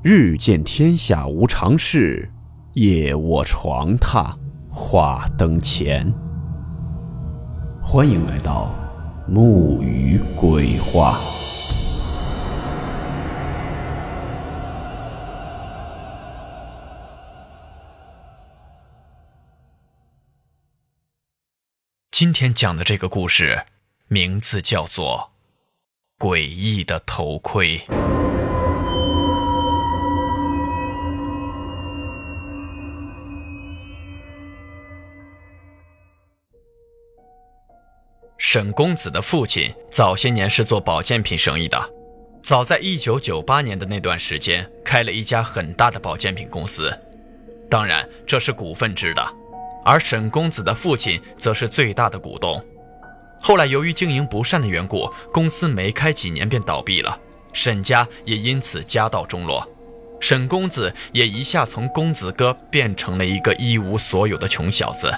日见天下无常事，夜卧床榻话灯前。欢迎来到木鱼鬼话。今天讲的这个故事，名字叫做《诡异的头盔》。沈公子的父亲早些年是做保健品生意的，早在1998年的那段时间，开了一家很大的保健品公司，当然这是股份制的，而沈公子的父亲则是最大的股东。后来由于经营不善的缘故，公司没开几年便倒闭了，沈家也因此家道中落，沈公子也一下从公子哥变成了一个一无所有的穷小子。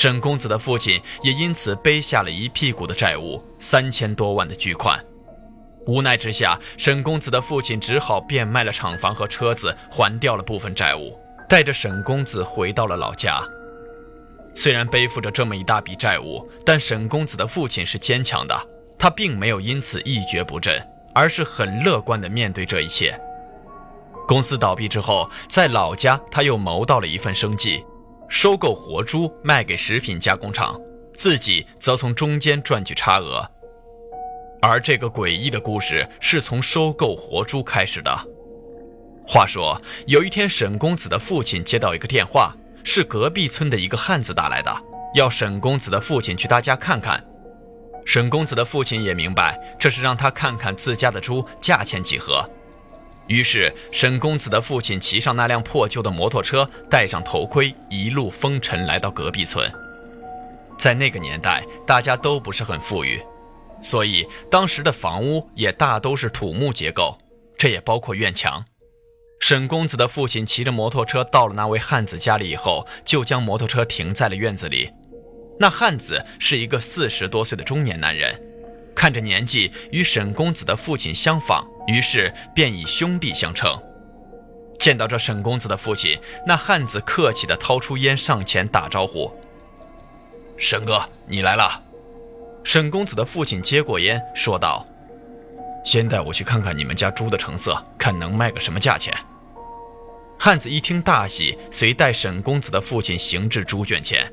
沈公子的父亲也因此背下了一屁股的债务，三千多万的巨款。无奈之下，沈公子的父亲只好变卖了厂房和车子，还掉了部分债务，带着沈公子回到了老家。虽然背负着这么一大笔债务，但沈公子的父亲是坚强的，他并没有因此一蹶不振，而是很乐观地面对这一切。公司倒闭之后，在老家他又谋到了一份生计。收购活猪卖给食品加工厂，自己则从中间赚取差额。而这个诡异的故事是从收购活猪开始的。话说有一天，沈公子的父亲接到一个电话，是隔壁村的一个汉子打来的，要沈公子的父亲去他家看看。沈公子的父亲也明白，这是让他看看自家的猪价钱几何。于是，沈公子的父亲骑上那辆破旧的摩托车，戴上头盔，一路风尘来到隔壁村。在那个年代，大家都不是很富裕，所以当时的房屋也大都是土木结构，这也包括院墙。沈公子的父亲骑着摩托车到了那位汉子家里以后，就将摩托车停在了院子里。那汉子是一个四十多岁的中年男人。看着年纪与沈公子的父亲相仿，于是便以兄弟相称。见到这沈公子的父亲，那汉子客气地掏出烟上前打招呼：“沈哥，你来了。”沈公子的父亲接过烟，说道：“先带我去看看你们家猪的成色，看能卖个什么价钱。”汉子一听大喜，随带沈公子的父亲行至猪圈前。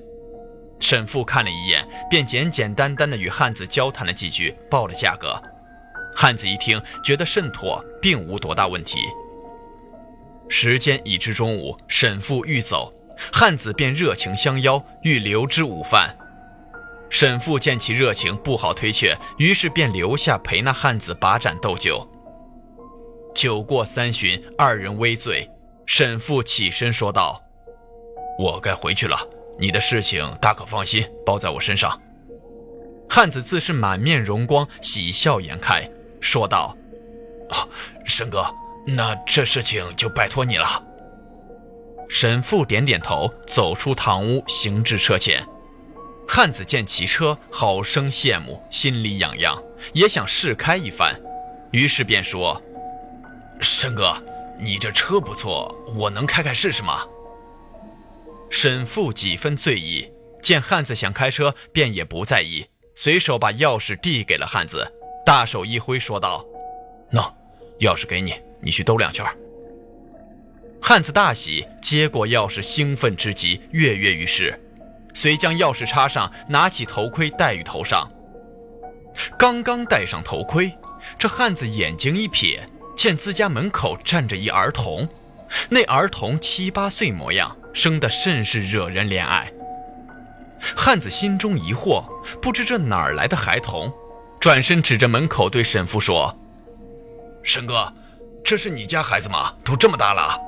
沈父看了一眼，便简简单单的与汉子交谈了几句，报了价格。汉子一听，觉得甚妥，并无多大问题。时间已至中午，沈父欲走，汉子便热情相邀，欲留之午饭。沈父见其热情，不好推却，于是便留下陪那汉子把盏斗酒。酒过三巡，二人微醉，沈父起身说道：“我该回去了。”你的事情大可放心，包在我身上。汉子自是满面荣光，喜笑颜开，说道：“啊，沈哥，那这事情就拜托你了。”沈父点点头，走出堂屋，行至车前。汉子见骑车，好生羡慕，心里痒痒，也想试开一番，于是便说：“沈哥，你这车不错，我能开开试试吗？”沈父几分醉意，见汉子想开车，便也不在意，随手把钥匙递给了汉子，大手一挥，说道：“喏，钥匙给你，你去兜两圈。”汉子大喜，接过钥匙，兴奋之极，跃跃欲试，遂将钥匙插上，拿起头盔戴于头上。刚刚戴上头盔，这汉子眼睛一瞥，见自家门口站着一儿童，那儿童七八岁模样。生得甚是惹人怜爱。汉子心中疑惑，不知这哪儿来的孩童，转身指着门口对沈父说：“沈哥，这是你家孩子吗？都这么大了。”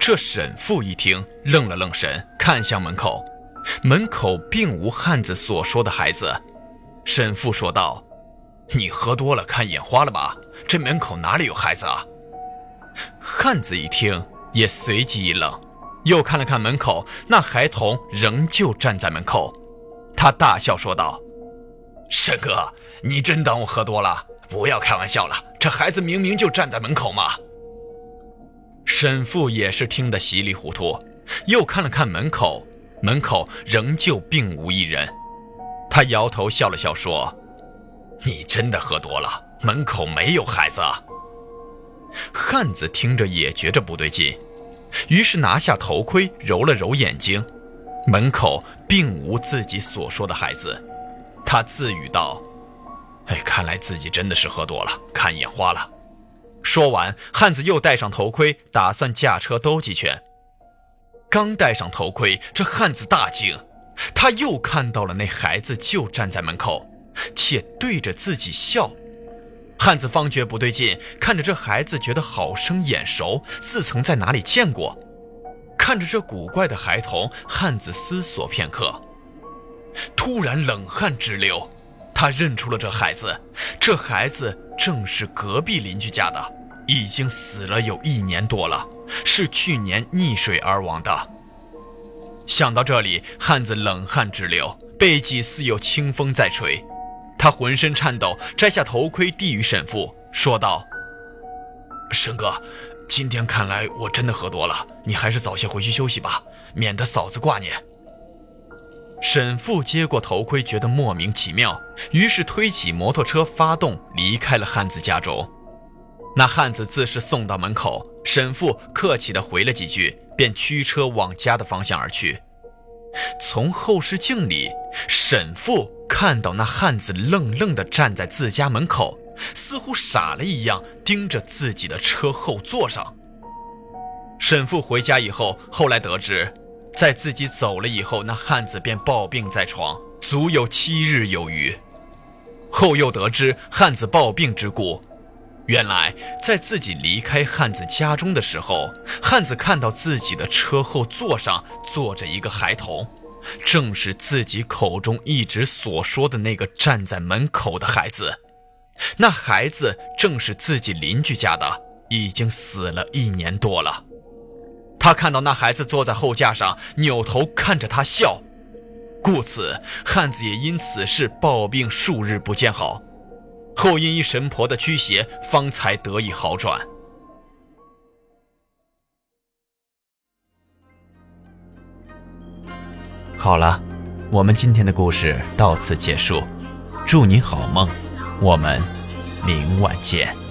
这沈父一听，愣了愣神，看向门口，门口并无汉子所说的孩子。沈父说道：“你喝多了，看眼花了吧？这门口哪里有孩子啊？”汉子一听，也随即一愣。又看了看门口，那孩童仍旧站在门口。他大笑说道：“沈哥，你真当我喝多了？不要开玩笑了，这孩子明明就站在门口嘛。”沈父也是听得稀里糊涂，又看了看门口，门口仍旧并无一人。他摇头笑了笑说：“你真的喝多了，门口没有孩子。”汉子听着也觉着不对劲，于是拿下头盔揉了揉眼睛，门口并无自己所说的孩子。他自语道：“哎，看来自己真的是喝多了，看眼花了。”说完，汉子又戴上头盔，打算驾车兜几圈。刚戴上头盔，这汉子大惊，他又看到了那孩子就站在门口，且对着自己笑。汉子方觉不对劲，看着这孩子，觉得好生眼熟，似曾在哪里见过。看着这古怪的孩童，汉子思索片刻，突然冷汗直流。他认出了这孩子，这孩子正是隔壁邻居家的，已经死了有一年多了，是去年溺水而亡的。想到这里，汉子冷汗直流，背脊似有清风在吹。他浑身颤抖，摘下头盔递与沈父，说道：“沈哥，今天看来我真的喝多了，你还是早些回去休息吧，免得嫂子挂念。”沈父接过头盔，觉得莫名其妙，于是推起摩托车，发动离开了汉子家中。那汉子自是送到门口，沈父客气地回了几句，便驱车往家的方向而去。从后视镜里，沈父看到那汉子愣愣地站在自家门口，似乎傻了一样盯着自己的车后座上。沈父回家以后，后来得知。在自己走了以后，那汉子便抱病在床，足有七日有余。后又得知汉子抱病之故，原来在自己离开汉子家中的时候，汉子看到自己的车后座上坐着一个孩童，正是自己口中一直所说的那个站在门口的孩子。那孩子正是自己邻居家的，已经死了一年多了。他看到那孩子坐在后架上，扭头看着他笑，故此汉子也因此事抱病数日不见好，后因一神婆的驱邪，方才得以好转。好了，我们今天的故事到此结束，祝你好梦，我们明晚见。